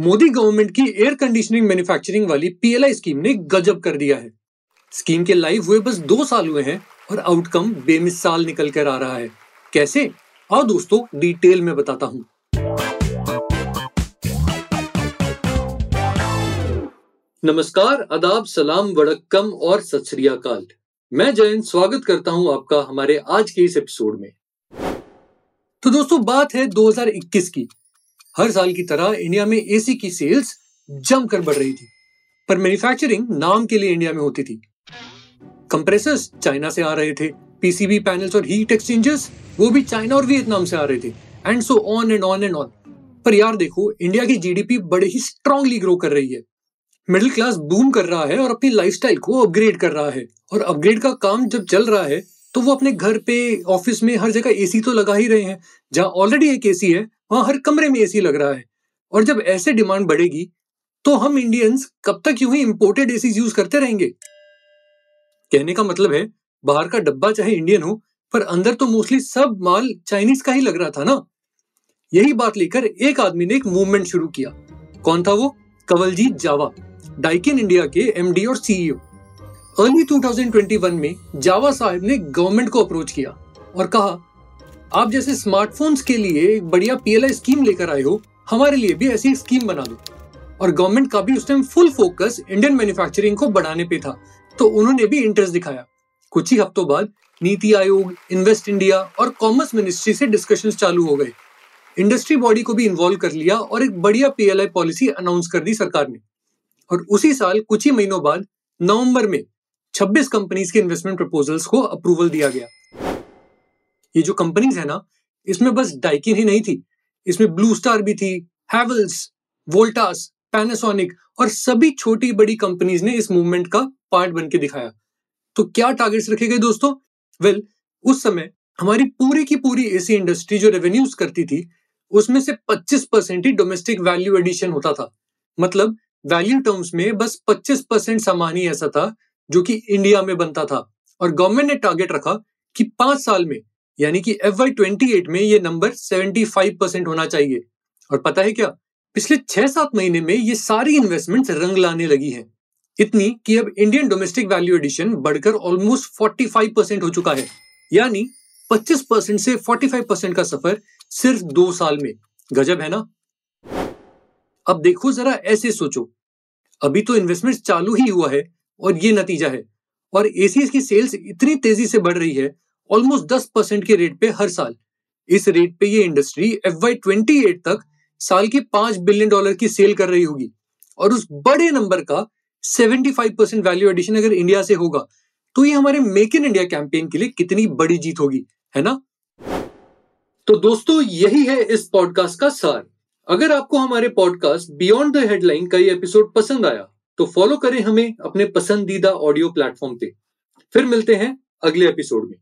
Modi government की air conditioning manufacturing वाली PLI scheme ने गजब कर दिया है। स्कीम के लाइव हुए बस दो साल हुए हैं और आउटकम बेमिसाल निकल कर आ रहा है। कैसे? आओ दोस्तों डिटेल में बताता हूँ। नमस्कार, आदाब, सलाम, वड़क्कम और सत मैं जयंत, स्वागत करता हूँ आपका हमारे आज के इस एपिसोड में। तो दोस्तों, बात है 2021 की। हर साल की तरह इंडिया में एसी की सेल्स जमकर बढ़ रही थी। पर मैन्युफैक्चरिंग नाम के लिए इंडिया में होती थी। कंप्रेसर्स चाइना से आ रहे थे। पीसीबी पैनल्स और हीट एक्सचेंजर्स वो भी चाइना और वियतनाम से आ रहे थे। And so on and on and on पर यार देखो, इंडिया की जीडीपी बड़े ही स्ट्रांगली ग्रो कर रही है। मिडिल क्लास बूम कर रहा है और अपनी लाइफस्टाइल को अपग्रेड कर रहा है। और अपग्रेड का काम जब चल रहा है तो वो अपने घर पे ऑफ़िस में हर जगह एसी तो लगा ही रहे हैं। जहाँ ऑलरेडी एक एसी है वहाँ हर कमरे में एसी लग रहा है। और जब ऐसे डिमांड बढ़ेगी तो हम इंडियंस कब तक यूँ ही इंपोर्टेड एसी यूज़ करते रहेंगे? कहने का मतलब है, बाहर का डब्बा चाहे इंडियन हो, पर अंदर तो मोस्टली सब माल चाइनीज़ का ही लग रहा था ना? यही बात लेकर एक आदमी ने एक मूवमेंट शुरू किया। कौन था वो? कवलजीत जावा डाइकिन इंडिया के एमडी और सीईओ अर्ली 2021 में जावा साहब ने गवर्नमेंट को अप्रोच किया और कहा आप जैसे स्मार्टफोन्स के लिए एक बढ़िया पीएलआई स्कीम लेकर आए हो, हमारे लिए भी ऐसी स्कीम बना दो। और गवर्नमेंट का भी उस time full focus Indian manufacturing को बढ़ाने पे था तो उन्होंने भी इंटरेस्ट दिखाया। कुछ ही हफ्तों बाद नीति आयोग इन्वेस्ट इंडिया और कॉमर्स मिनिस्ट्री से डिस्कशन चालू हो गए। इंडस्ट्री बॉडी को भी इन्वॉल्व कर लिया और एक बढ़िया पीएलआई पॉलिसी अनाउंस कर दी सरकार ने। और उसी साल, कुछ ही महीनों बाद, नवंबर में 26 कंपनीज़ के इन्वेस्टमेंट प्रपोजल्स को अप्रूवल दिया गया। ये जो कंपनीज़ है ना इसमें बस डाइकिन ही नहीं थी। इसमें ब्लू स्टार भी थी हैवल्स वोल्टास पैनासोनिक और सभी छोटी बड़ी कंपनीज़ ने इस मूवमेंट का पार्ट बन के दिखाया। तो क्या टारगेट्स रखे गए दोस्तों? वेल well, उस समय हमारी पूरी की पूरी एसी इंडस्ट्री जो रेवेन्यूज करती थी उसमें से 25 परसेंट ही डोमेस्टिक वैल्यू एडिशन होता था। मतलब वैल्यू टर्म्स में बस 25 परसेंट सामान ही ऐसा था जो कि इंडिया में बनता था। और गवर्नमेंट ने टारगेट रखा कि पाँच साल में यानी कि एफ़ वाई ट्वेंटी एट में ये नंबर सेवेंटी फाइव परसेंट होना चाहिए। और पता है क्या? पिछले छह सात महीने में ये सारी इन्वेस्टमेंट रंग लाने लगी हैं। इतनी कि अब इंडियन डोमेस्टिक वैल्यू एडिशन बढ़कर ऑलमोस्ट फोर्टी फाइव परसेंट हो चुका है। यानी पच्चीस परसेंट से फोर्टी फाइव परसेंट का सफ़र सिर्फ़ दो साल में। गजब है ना? अब देखो जरा ऐसे सोचो। अभी तो इन्वेस्टमेंट चालू ही हुआ है और ये नतीजा है। और एसीएस की सेल्स इतनी तेज़ी से बढ़ रही है ऑलमोस्ट दस परसेंट के रेट पे हर साल। इस रेट पे ये industry F Y twenty eight तक साल की पाँच बिलियन डॉलर की सेल कर रही होगी। और उस बड़े नंबर का seventy five percent value addition अगर इंडिया से होगा तो ये हमारे मेक इन इंडिया कैंपेन के लिए कितनी बड़ी जीत होगी, है ना? तो दोस्तों, यही है इस पॉडकास्ट का सार। अगर आपको हमारे पॉडकास्ट बियॉन्ड द हेडलाइन का ये एपिसोड पसंद आया तो फॉलो करें हमें अपने पसंदीदा ऑडियो प्लेटफॉर्म पे। फिर मिलते हैं अगले एपिसोड में।